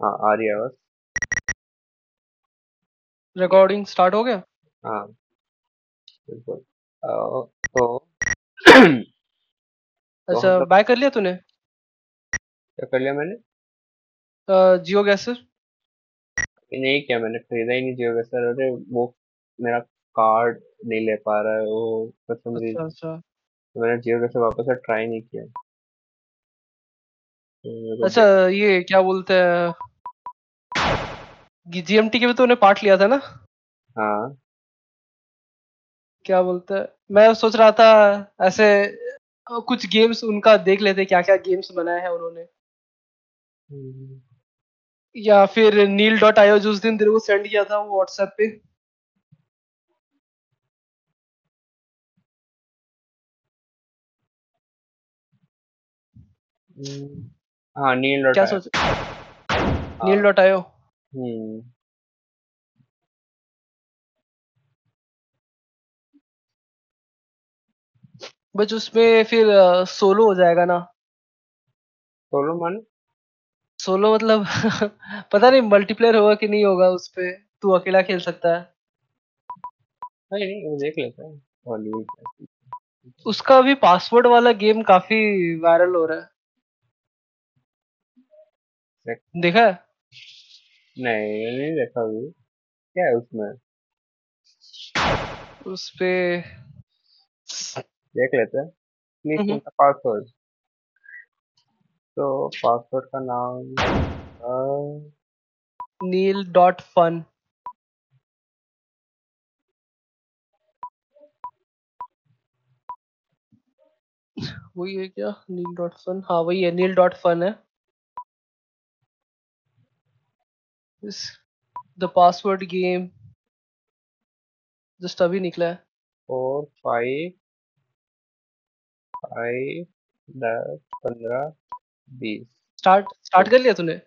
हाँ आ रही है आवाज़। रिकॉर्डिंग स्टार्ट हो गया? हाँ। बिल्कुल। अ, तो तो हम अच्छा लोग बाय कर लिया तूने? क्या कर लिया मैंने? जियो गैस ये नहीं किया मैंने खरीदा ही नहीं जियो का सर अरे वो मेरा कार्ड नहीं ले पा रहा है वो for some अच्छा reason अच्छा। तो मैंने जियो का वापस से ट्राई नहीं किया। तो अच्छा ये क्या बोलते हैं? जीएमटी के भी तूने पार्ट लिया था ना? हाँ। क्या बोलते हैं? मैं सोच रहा था ऐसे कुछ गेम्स उनका देख लेते क्या क्या गेम्स बनाए हैं उन्होंने। हम्म, या फिर नील डॉट आयो जो उस दिन तेरे को सेंड किया था वो व्हाट्सएप पे। हम्म, हाँ नील डॉट क्या सोच नील डॉट आयो? हम्म। बस उसमें फिर सोलो हो जाएगा ना। सोलो माने? सोलो मतलब पता नहीं मल्टीप्लेयर होगा कि नहीं होगा उस पे। तू अकेला खेल सकता है। नहीं नहीं वो देख लेते हैं। उसका अभी पासवर्ड वाला गेम काफ़ी वायरल हो रहा है। देखा? नहीं नहीं देखा अभी। क्या है उसमें? उस पे देख लेते हैं। पासवर्ड तो पासवर्ड का नाम नील डॉट फन। वही है क्या? Neal dot fun. हाँ वही है नील डॉट फन है। द पासवर्ड गेम जस्ट अभी निकला है। फोर फाइव फाइव दस पंद्रह बीस। स्टार्ट स्टार्ट कर लिया तूने?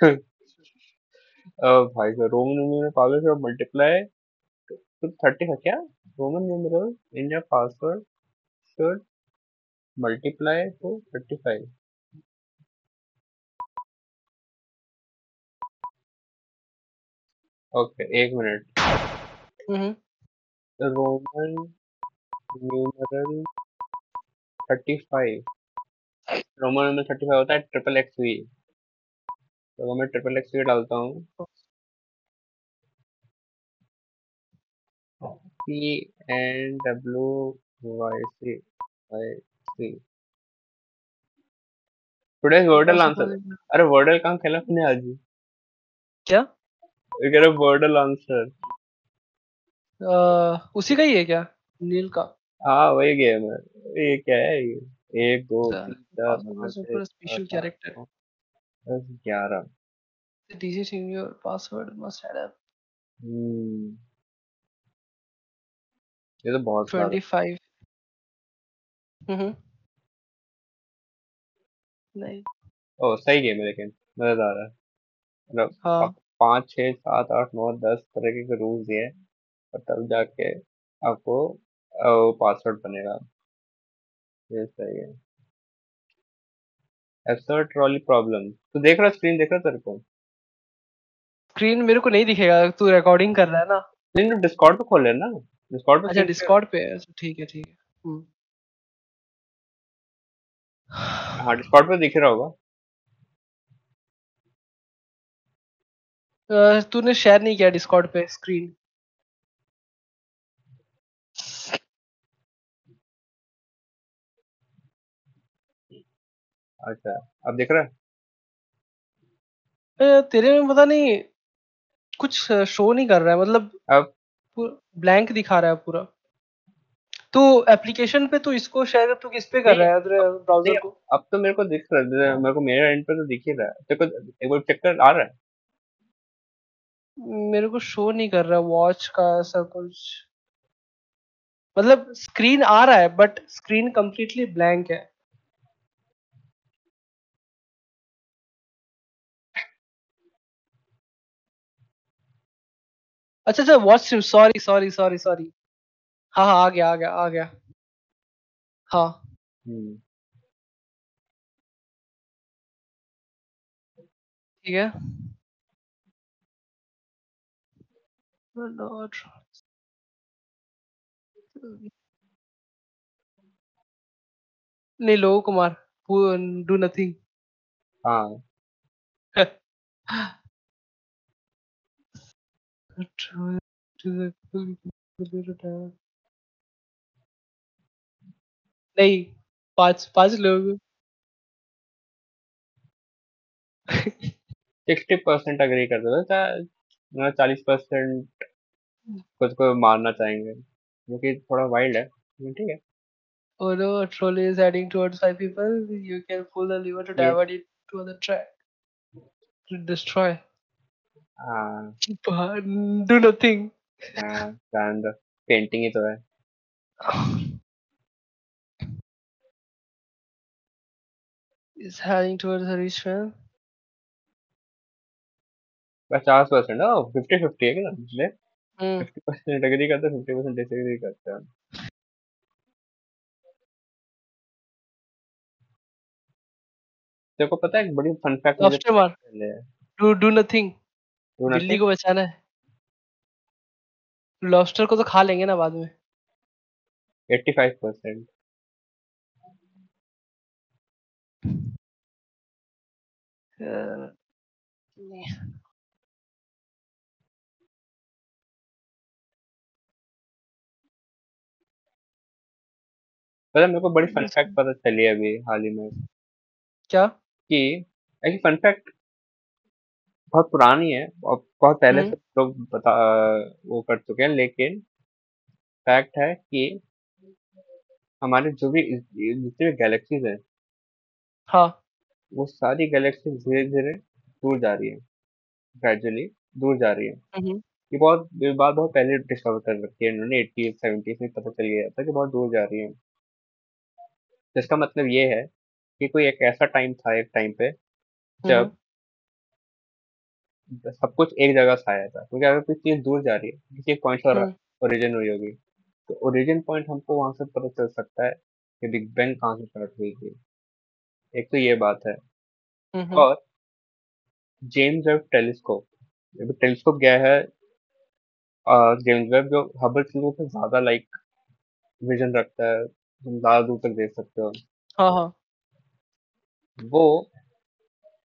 अब भाई साहब रोमन न्यूमरल में पागल से मल्टीप्लाई तो थर्टी का क्या? Roman numeral in your password should multiply to thirty five okay एक minute Roman numeral thirty five Roman numeral thirty five होता है ट्रिपल एक्स वी तो अगर मैं ट्रिपल एक्स वी डालता हूँ। P N W Y C Y C today's Wordle answer अरे Wordle कहाँ खेला अपने आज? ही क्या? ये कह रहे वर्डल आंसर उसी का ही है क्या? नील का। हाँ वही गेम है। ये क्या है ये? एक दो तीन चार पाँच छः दस ग्यारह। Must add up. हम्म। ये तो बहुत सारा। 25 हम्म। नहीं। ओ सही गेम है लेकिन मज़ेदार है। मतलब हाँ। पाँच छः सात आठ नौ दस तरह के रूल्स दिए हैं और तब जाके आपको पासवर्ड बनेगा। ये सही है। एब्सर्ड ट्रॉली प्रॉब्लम तो देख रहा स्क्रीन देख रहा तेरे को? स्क्रीन मेरे को नहीं दिखेगा तू रिकॉर्डिंग कर रहा है ना? नहीं तो डिस्कॉर्ड पे खोल लेना। डिस्कॉर्ड पे अच्छा डिस्कॉर्ड पे। है अच्छा, ठीक है ठीक है। हम्म। हाँ डिस्कॉर्ड पे दिख रहा होगा। तूने शेयर नहीं किया डिस्कॉर्ड पे स्क्रीन अच्छा अब दिख रहा है? अ, तेरे में पता नहीं कुछ शो नहीं कर रहा है मतलब अब? ब्लैंक दिखा रहा है पूरा। तू एप्लीकेशन पे तू इसको शेयर तू किस पे कर नहीं, रहा है तेरे ब्राउज़र को? अब तो मेरे को दिख रहा है मेरे को मेरे एंड पे तो दिख ही रहा है। तेरे को एक बार चेक कर आ रहा है? मेरे को शो नहीं कर रहा वॉच का ऐसा कुछ। मतलब स्क्रीन आ रहा है बट स्क्रीन कंप्लीटली ब्लैंक है। अच्छा अच्छा watch sorry sorry sorry sorry हाँ हाँ आ गया आ गया आ गया। हाँ। हम्म। ठीक है। Lord. नहीं लोगो कुमार डू नथिंग हाँ। नहीं पाँच पाँच लोग सिक्सटी परसेंट अग्री कर दो मतलब चालीस परसेंट खुद को मारना चाहेंगे जो कि थोड़ा वाइल्ड है ठीक है Oh no, a trolley is heading towards five people. You can pull the lever to divert it to other track. To destroy. हाँ। But do हाँ जान दो पेंटिंग ही तो है। Is heading towards the rich पचास परसेंट ओ फिफ्टी फिफ्टी है क्या इसलिए. फिफ्टी परसेंट अग्री करते हैं फिफ्टी परसेंट डिसएग्री करते हैं। तेरे को पता है एक बड़ी फन फैक्ट मुझे Lobster मार. पहले बिल्ली को बचाना है. लॉबस्टर को तो खा लेंगे ना बाद में. एट्टी फाइव परसेंट पता है मेरे को बड़ी फन फैक्ट पता चली अभी हाल ही में क्या? कि एक फन फैक्ट बहुत पुरानी है और बहुत पहले हम्म. से लोग बता वो कर चुके हैं लेकिन फैक्ट है कि हमारे जो भी जितने भी गैलेक्सीज हैं हाँ. वो सारी गैलेक्सी धीरे धीरे दूर जा रही है ग्रेजुअली दूर जा रही है हम्म. ये बहुत ये बात बहुत पहले डिस्कवर कर रखी है इन्होंने एट्टी सेवेंटीज में पता चल गया था कि बहुत दूर जा रही है जिसका मतलब ये है कि कोई एक ऐसा टाइम था एक टाइम पे जब हम्म. सब कुछ एक जगह से आया था क्योंकि अगर कोई चीज़ दूर जा रही है किसी एक पॉइंट पर हम्म. ओरिजिन हुई होगी तो ओरिजिन पॉइंट हमको वहाँ से पता चल सकता है कि बिग बैंग कहाँ से स्टार्ट हुई थी एक तो ये बात है हम्म. और जेम्स वेब टेलीस्कोप अभी टेलीस्कोप गया है जेम्स वेब जो हबल टेलीस्कोप से ज़्यादा लाइक विजन रखता है तुम ज़्यादा दूर तक देख सकते हो हाँ हाँ. वो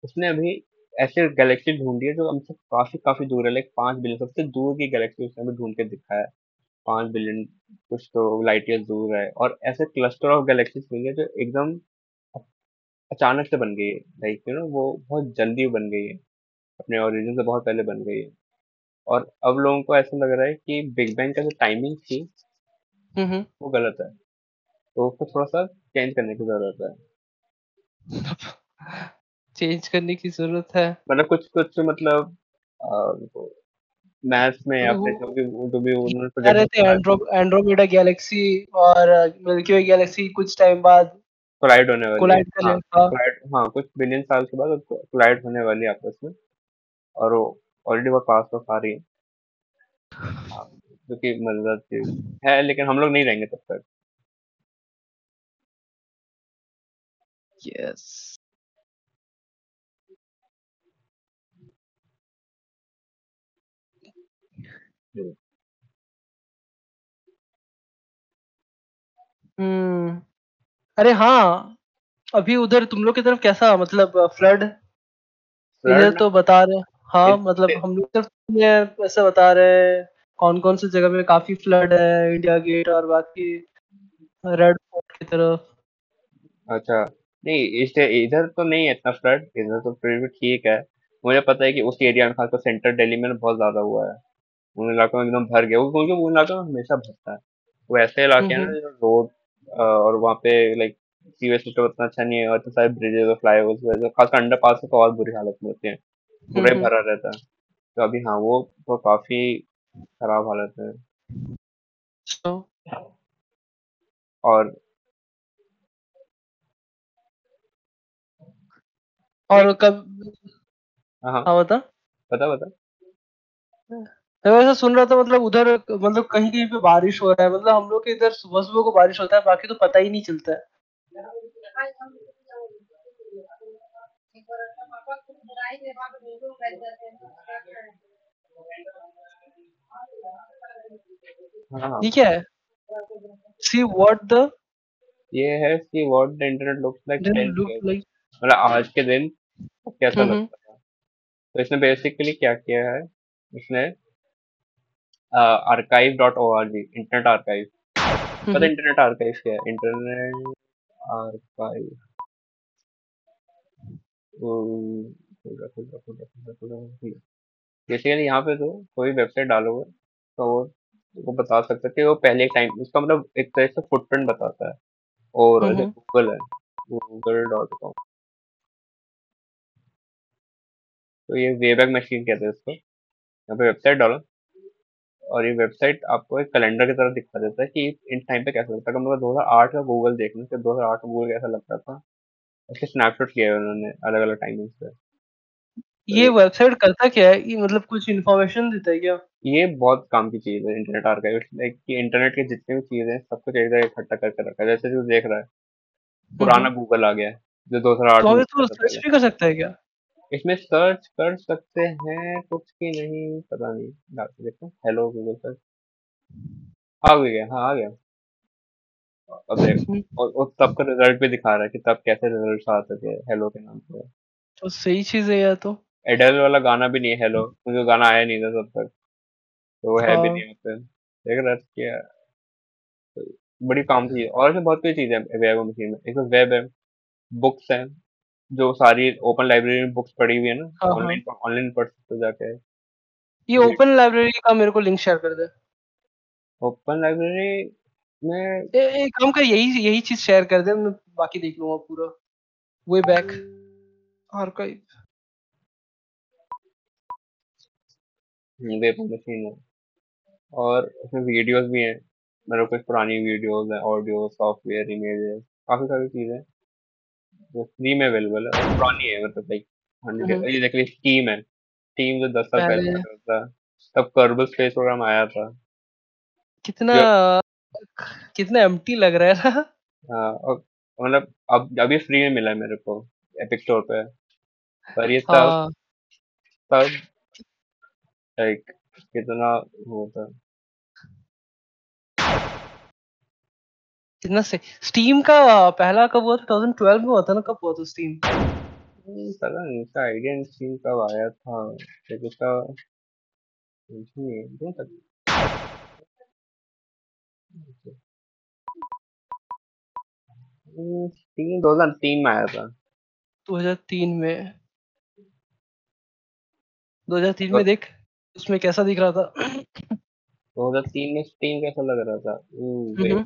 उसने अभी ऐसे गैलेक्सी ढूंढी है जो हमसे काफ़ी काफ़ी दूर है लाइक पाँच बिलियन सबसे दूर की गैलेक्सी उसने ढूंढ के दिखाया है। पाँच बिलियन कुछ तो लाइट ईयर दूर है और ऐसे क्लस्टर ऑफ़ गैलेक्सीज मिली है जो एकदम अचानक से बन गई है लाइक यू नो वो बहुत जल्दी बन गई है अपने ओरिजिन से बहुत पहले बन गई है। और अब लोगों को ऐसा लग रहा है कि बिग बैंग का जो टाइमिंग थी हम्म. वो गलत है। तो उसको थोड़ा सा चेंज करने की ज़रूरत है। चेंज करने की ज़रूरत है. मतलब कुछ कुछ मतलब मैथ्स में फिर वो- जो भी जो भी उन्होंने कह रहे थे एंड्रो एंड्रोमेडा गैलेक्सी और मिल्की वे गैलेक्सी कुछ टाइम बाद कोलाइड होने वाली है। कोलाइड हाँ कोलाइड हाँ कुछ बिलियन साल के बाद कोलाइड होने वाली है आपस में। और वो ऑलरेडी बहुत पास आ रही है। हाँ, जो कि मज़ेदार चीज़ है लेकिन हम लोग नहीं रहेंगे तब तक। Yes hmm. अरे हाँ अभी उधर तुम लोग की तरफ़ कैसा मतलब फ्लड? इधर फ्लड? तो बता रहे हाँ मतलब हम लोग ऐसा बता रहे हैं कौन कौन सी जगह में काफ़ी फ्लड है इंडिया गेट और बाकी रेड फोर्ट की तरफ़। अच्छा नहीं इस इधर तो नहीं है इतना फ्लड इधर तो फिर भी ठीक है। मुझे पता है कि उस एरिया में खासकर सेंट्रल दिल्ली में ना बहुत ज़्यादा हुआ है। उन इलाकों में एकदम भर गया। वो क्योंकि वो इलाका हमेशा भरता है। वो ऐसे इलाके हैं हम्म ना रोड और वहाँ पे लाइक सीवेज सिस्टम उतना अच्छा नहीं है और इतने सारे ब्रिजेस और फ्लाईओवर्स वजह खासकर अंडर पास तो और बुरी हालत में होती है। पूरा ही हम्म भरा रहता है। तो अभी हाँ वो तो काफ़ी खराब हालत है। तो और और कब हाँ हाँ। हाँ बता। बता बता। मैं वैसा सुन रहा था मतलब उधर मतलब कहीं-कहीं पे बारिश हो रहा है मतलब हम लोग के इधर सुबह-सुबह को बारिश होता है बाकी तो पता ही नहीं चलता है। हाँ, हाँ। ये क्या है? सी व्हाट द ये है कि what the internet looks like then 10 look years like मतलब आज के दिन कैसा हुँ, हुँ। लगता था तो इसने बेसिकली क्या किया है इसने archive dot O R G internet archive हुँ, पता। इंटरनेट आर्काइव क्या है? इंटरनेट आर्काइव बेसिकली यहाँ पे तो कोई वेबसाइट डालोगे तो वो वो बता सकता है कि वो पहले टाइम उसका मतलब एक तरह से फुटप्रिंट बताता है। और गूगल है गूगल डॉट कॉम तो ये वेबैक मशीन कहते हैं इसको। यहाँ पे वेबसाइट डालो। और ये वेबसाइट आपको एक कैलेंडर की तरह दिखा देता है कि इन टाइम पे कैसा लगता है। मतलब 2008 का गूगल देखना कि 2008 का गूगल कैसा लगता था। उसके स्नैपशॉट किए हुए उन्होंने अलग अलग टाइमिंग्स पे तो ये वेबसाइट करता क्या है? ये मतलब कुछ इन्फॉर्मेशन देता है क्या? ये बहुत काम की चीज़ है इंटरनेट आर्काइव लाइक कि इंटरनेट के जितने भी चीज़ें हैं सब कुछ एक जगह इकट्ठा करके रखा है। जैसे जो देख रहा है पुराना गूगल आ गया है जो 2008 तो में हम दिखता इसको था सर्च भी कर सकते हैं क्या? इसमें सर्च कर सकते हैं कुछ की नहीं पता नहीं डाल के देखो हेलो गूगल सर्च आ गया हाँ आ गया। अब देख और, और तब का रिज़ल्ट भी दिखा रहा है कि तब कैसे रिज़ल्ट आ सके हेलो के नाम पे। तो सही चीज़ है यार तो। एडेल वाला गाना भी नहीं है हेलो क्योंकि गाना आया नहीं था तब तक। तो वो है भी हाँ, नहीं पे देख रहा है क्या बड़ी काम है और ऐसे बहुत सी चीज़ें वेब मशीन में। एक तो वेब है बुक्स हैं। जो सारी ओपन लाइब्रेरी में बुक्स पड़ी हुई है ना हाँ, हाँ। ऑनलाइन ऑनलाइन पढ़ सकते हो जाके ये ओपन लाइब्रेरी का मेरे को लिंक शेयर कर दे। ओपन लाइब्रेरी में एक काम कर यही यही चीज़ शेयर कर दे मैं बाकी देख लूँगा पूरा। Wayback archive web machine है और उसमें वीडियोस भी हैं मतलब कुछ पुरानी वीडियोस हैं ऑडियो सॉफ्टवेयर इमेजेस काफ़ी सारी चीज़ें जो फ्री में अवेलेबल है पुरानी है मतलब लाइक हंड्रेड ये देख ली स्टीम है। स्टीम जो दस साल पहले था। तब कर्बल स्पेस प्रोग्राम आया था। कितना कितना एम्प्टी लग रहा है। ना? हाँ, मतलब अब अभी फ्री में मिला है मेरे को एपिक स्टोर पे। पर ये तब हाँ, तब लाइक कितना वो था। कितना से स्टीम का पहला कब हुआ था? 2012 में हुआ था ना? कब हुआ था स्टीम? हम्म, पता नहीं इसका आइडिया स्टीम कब आया था लेकिन इसका नहीं दो तक स्टीम 2003 में आया था 2003 में 2003 तो में देख उसमें कैसा दिख रहा था? 2003 में स्टीम कैसा लग रहा था हुँ, वेब हुँ।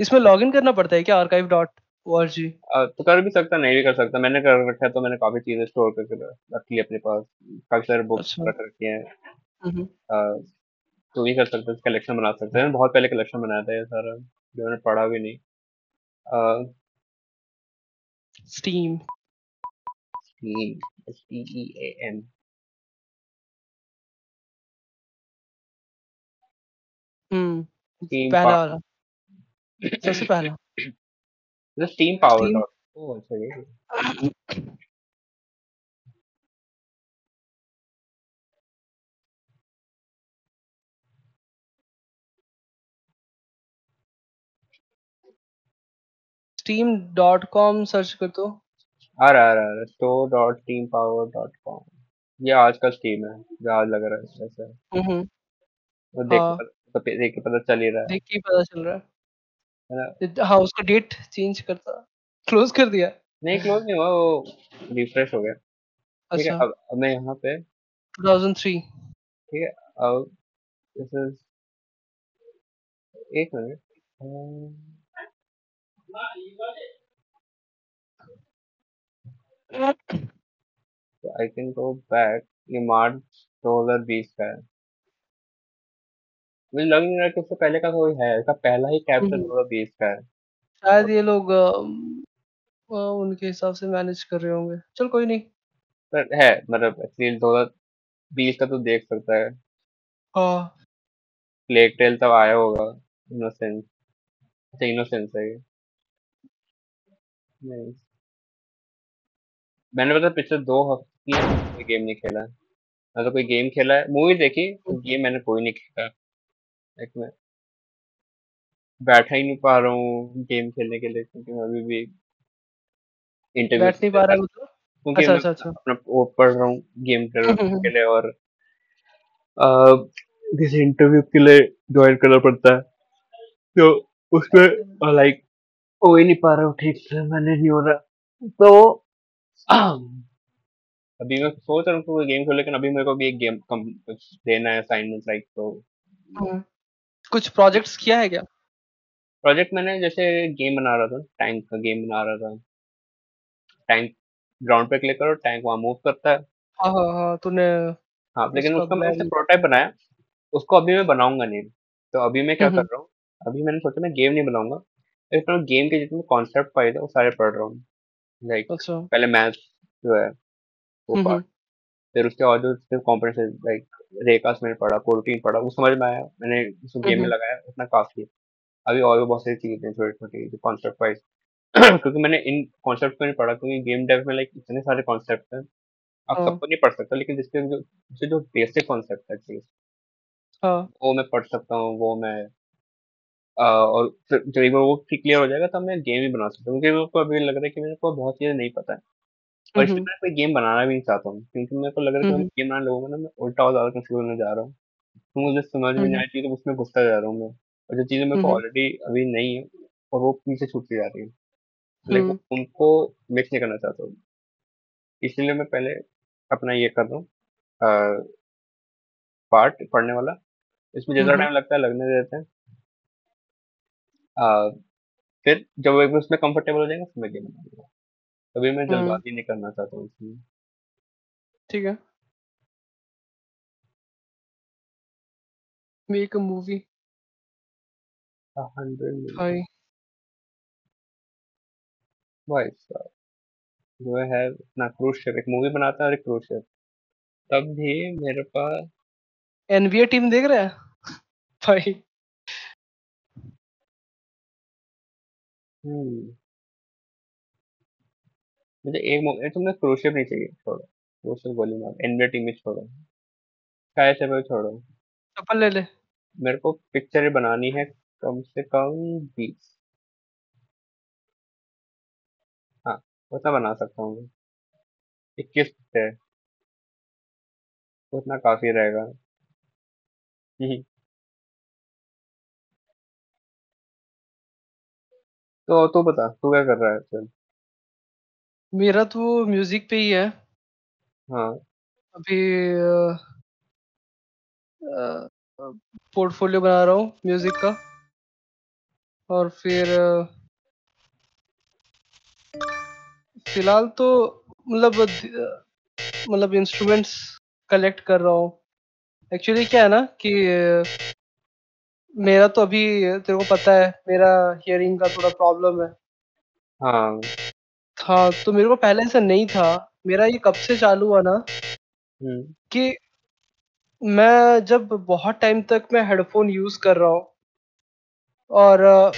इसमें लॉगिन करना पड़ता है क्या archive.org? तो कर भी सकता नहीं भी कर सकता। मैंने कर रखा है तो मैंने काफ़ी चीज़ें स्टोर करके रख ली अपने पास। काफ़ी सारे बुक्स अच्छा। रख रखे हैं। हुँ, हुँ। अ, तो भी कर सकते हैं कलेक्शन बना सकते हैं। बहुत पहले कलेक्शन बनाया था ये सारा जो मैंने पढ़ा भी नहीं। अ, Steam Steam, S T E A हुँ, पहला वाला, सबसे पहला। the Steam Power Steam oh dot com search कर दो। आ रहा है, आ रहा है store dot steam power dot com ये आज का स्टीम है जो आज लग रहा है इस तरह से हुँ, हुँ। वो देख हाँ, तो देख के पता चल ही रहा है। देख के ही पता चल रहा है। है ना? इत हाँ, उसका डेट चेंज करता क्लोज़ कर दिया? नहीं क्लोज नहीं हुआ वो रिफ्रेश हो गया। ठीक है अच्छा, अब अब मैं यहाँ पे 2003 ठीक है अब दिस इज़ एक मिनट तो आई कैन गो बैक ये मार्च 2020 का है। मुझे लग नहीं रहा कि उससे पहले का कोई है इसका पहला ही कैप्चर हुँ। 2020 का। है शायद ये लोग अ, उनके हिसाब से मैनेज कर रहे होंगे। चल कोई नहीं। पर है मतलब एटलीस्ट 2020 का तो देख सकता है। हाँ। प्लेग टेल तब आया होगा इनोसेंस अच्छा इनोसेंस है ये। नहीं मैंने पता पिछले दो हफ़्ते कोई गेम नहीं खेला। है ना तो कोई गेम खेला है। मूवी देखी गेम मैंने कोई नहीं खेला। लाइक मैं बैठा ही नहीं पा रहा हूँ गेम खेलने के लिए क्योंकि मैं अभी भी इंटरव्यू बैठ नहीं पा रहा है मतलब? क्योंकि अच्छा, अच्छा, अच्छा। अपना वो पढ़ रहा हूँ गेम के लिए और किसी इंटरव्यू के लिए ज्वाइन करना पड़ता है तो उसमें लाइक हो ही नहीं पा रहा हूँ ठीक से मैंने नहीं हो रहा तो अभी मैं सोच रहा हूँ गेम खेल लेकिन अभी मेरे को भी एक गेम कम कुछ देना है असाइनमेंट लाइक तो हुँ। कुछ प्रोजेक्ट्स किया है क्या? प्रोजेक्ट मैंने जैसे गेम बना रहा था टैंक का गेम बना रहा था। टैंक ग्राउंड पे क्लिक करो टैंक वहाँ मूव करता है। हाँ, हाँ, हाँ, तूने हाँ लेकिन उसका मैंने प्रोटोटाइप बनाया उसको अभी मैं बनाऊँगा नहीं। तो अभी मैं क्या कर रहा हूँ अभी मैंने सोचा मैं गेम नहीं बनाऊँगा। लेकिन मैं गेम के जितने कॉन्सेप्ट पाए थे वो सारे पढ़ रहा हूँ। लाइक अच्छा। पहले मैथ्स जो है वो पार्ट हुँ। फिर उसके बाद जो सिर्फ़ कॉम्पोनेंट्स लाइक रेकास मैंने पढ़ा कोरोटीन पढ़ा वो समझ में आया मैंने उसको गेम में लगाया उतना काफ़ी है। अभी और भी बहुत सारी चीज़ें हैं छोटी छोटी जो कॉन्सेप्ट वाइज क्योंकि मैंने इन कॉन्सेप्ट को नहीं पढ़ा क्योंकि गेम डेव में लाइक इतने सारे कॉन्सेप्ट हैं आप हाँ, सबको नहीं पढ़ सकते लेकिन जिसके जो जिसके जो बेसिक कॉन्सेप्ट है एटलीस्ट हाँ। वो मैं पढ़ सकता हूँ वो मैं और फिर जब एक बार वो क्लियर हो जाएगा तब मैं गेम ही बना सकता हूँ क्योंकि मेरे को अभी लग रहा है कि मेरे को बहुत चीज़ें नहीं पता है। और हुँ, इसलिए हुँ। मैं कोई गेम बनाना भी नहीं चाहता हूँ क्योंकि मेरे को लग रहा है कि गेम बनाने लगूँगा ना मैं उल्टा और ज़्यादा कंफ्यूज होने जा रहा हूँ। तो मुझे समझ में नहीं आ रही चीज़, तो उसमें घुसता जा रहा हूँ मैं और जो चीज़ें मेरे को ऑलरेडी अभी नहीं है और वो पीछे छूटती जा रही है। लेकिन उनको मिक्स नहीं करना चाहता हूँ। इसलिए मैं पहले अपना ये कर रहा हूँ पार्ट पढ़ने वाला। इसमें जितना टाइम लगता है लगने देते हैं। फिर जब एक उसमें कंफर्टेबल हो जाएगा फिर मैं गेम बना अभी मैं। जल्दबाजी नहीं करना चाहता हूँ इसमें। ठीक है। मेक अ मूवी हंड्रेड भाई भाई साहब जो है अपना क्रूज शिप एक मूवी बनाता है और एक क्रूज शिप तब भी मेरे पास एनबीए टीम देख रहा है? भाई। हम्म। मुझे एक मूवी तुमने क्रूज नहीं चाहिए। छोड़ो। क्रूज शिप गोली मार टीम में छोड़ो। स्काई से छोड़ो। चप्पल ले ले। मेरे को पिक्चर बनानी है कम से कम बीस। हाँ उतना बना सकता हूँ मैं। इक्कीस है। उतना काफ़ी रहेगा। हम्म, तो तू बता तू क्या कर रहा है चल मेरा तो म्यूज़िक पे ही है। हाँ अभी अ अ अ, पोर्टफ़ोलियो बना रहा हूँ म्यूज़िक का और फिर फ़िलहाल तो मतलब द मतलब इंस्ट्रूमेंट्स कलेक्ट कर रहा हूँ। एक्चुअली क्या है ना कि मेरा तो अभी तेरे को पता है मेरा हियरिंग का थोड़ा प्रॉब्लम है। हाँ हाँ, तो मेरे को पहले से नहीं था। मेरा ये कब से चालू हुआ ना हम्म कि मैं जब बहुत टाइम तक मैं हेडफ़ोन यूज़ कर रहा हूँ और अ,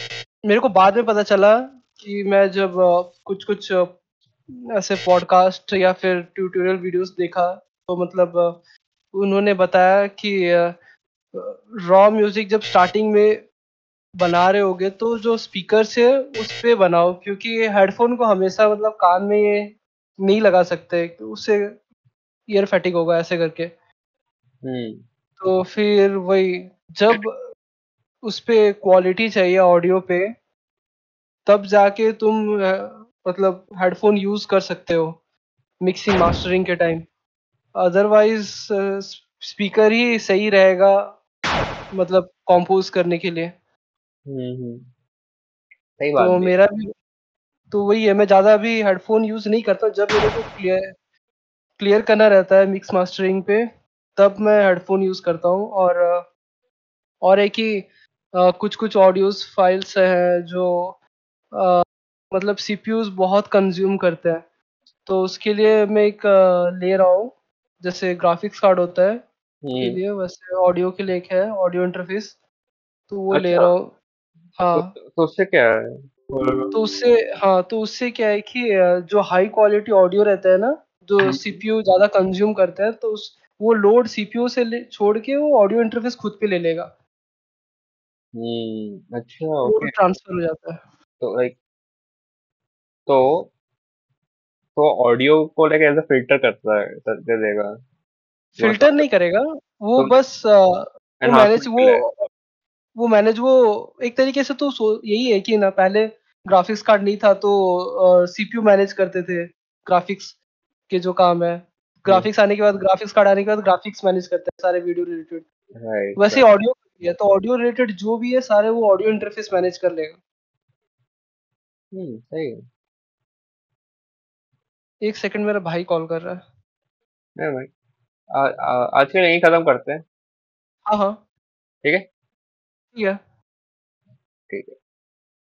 मेरे को बाद में पता चला कि मैं जब कुछ-कुछ ऐसे पॉडकास्ट या फिर ट्यूटोरियल वीडियोज़ देखा, तो मतलब अ, उन्होंने बताया कि रॉ म्यूज़िक जब स्टार्टिंग में बना रहे होगे तो जो स्पीकर से उस पे बनाओ क्योंकि हेडफ़ोन को हमेशा मतलब कान में ये नहीं लगा सकते, तो उससे ईयर फैटिक होगा ऐसे करके। हम्म तो फिर वही जब उस उसपे क्वालिटी चाहिए ऑडियो पे, तब जाके तुम मतलब हेडफ़ोन यूज़ कर सकते हो, मिक्सिंग मास्टरिंग के टाइम। अदरवाइज़ स्पीकर ही सही रहेगा मतलब कंपोज़ करने के लिए। हम्म हम्म, सही बात तो भी है। मेरा भी तो वही है, मैं ज़्यादा अभी हेडफ़ोन यूज़ नहीं करता हूँ, जब मेरे को क्लियर क्लियर करना रहता है मिक्स मास्टरिंग पे, तब मैं हेडफ़ोन यूज़ करता हूँ। और अ, और है कि अ, कुछ-कुछ ऑडियोज़ फ़ाइल्स हैं जो अ मतलब सीपीयूज़ बहुत कंज़्यूम करते हैं। तो उसके लिए मैं एक ले रहा हूँ, जैसे ग्राफ़िक्स कार्ड होता है, के हुँ। लिए वैसे ऑडियो के लिए एक है, ऑडियो इंटरफ़ेस, तो वो ले अच्छा। रहा हूँ। तो। तो उससे क्या है? तो उससे हाँ, तो उससे क्या है कि जो हाई क्वालिटी ऑडियो रहता है ना, जो। सीपीयू ज़्यादा कंज़्यूम करता है, तो उस वो लोड सीपीयू से ले छोड़ के वो ऑडियो इंटरफ़ेस खुद पे ले लेगा। हुँ, अच्छा ओके। ट्रांसफ़र हो जाता है। तो लाइक तो तो ऑडियो को लाइक ऐज़ अ फ़िल्टर करता है कर देगा। फ़िल्टर नहीं करेगा, वो तो बस वो मैनेज वो। वो मैनेज वो एक तरीके से तो यही है कि ना पहले ग्राफ़िक्स कार्ड नहीं था तो सीपीयू मैनेज करते थे, ग्राफ़िक्स के जो काम है। ग्राफ़िक्स आने के बाद ग्राफ़िक्स कार्ड आने के बाद ग्राफ़िक्स मैनेज करते हैं सारे वीडियो रिलेटेड। वैसे ऑडियो है, तो ऑडियो रिलेटेड जो भी है सारे वो ऑडियो इंटरफ़ेस मैनेज कर लेगा। हुँ, सही। 1 सेकंड मेरा भाई कॉल कर रहा है। नहीं भाई आज के लिए यहीं खत्म करते हैं। हाँ, हाँ। ठीक है? ठीक है। ठीक है।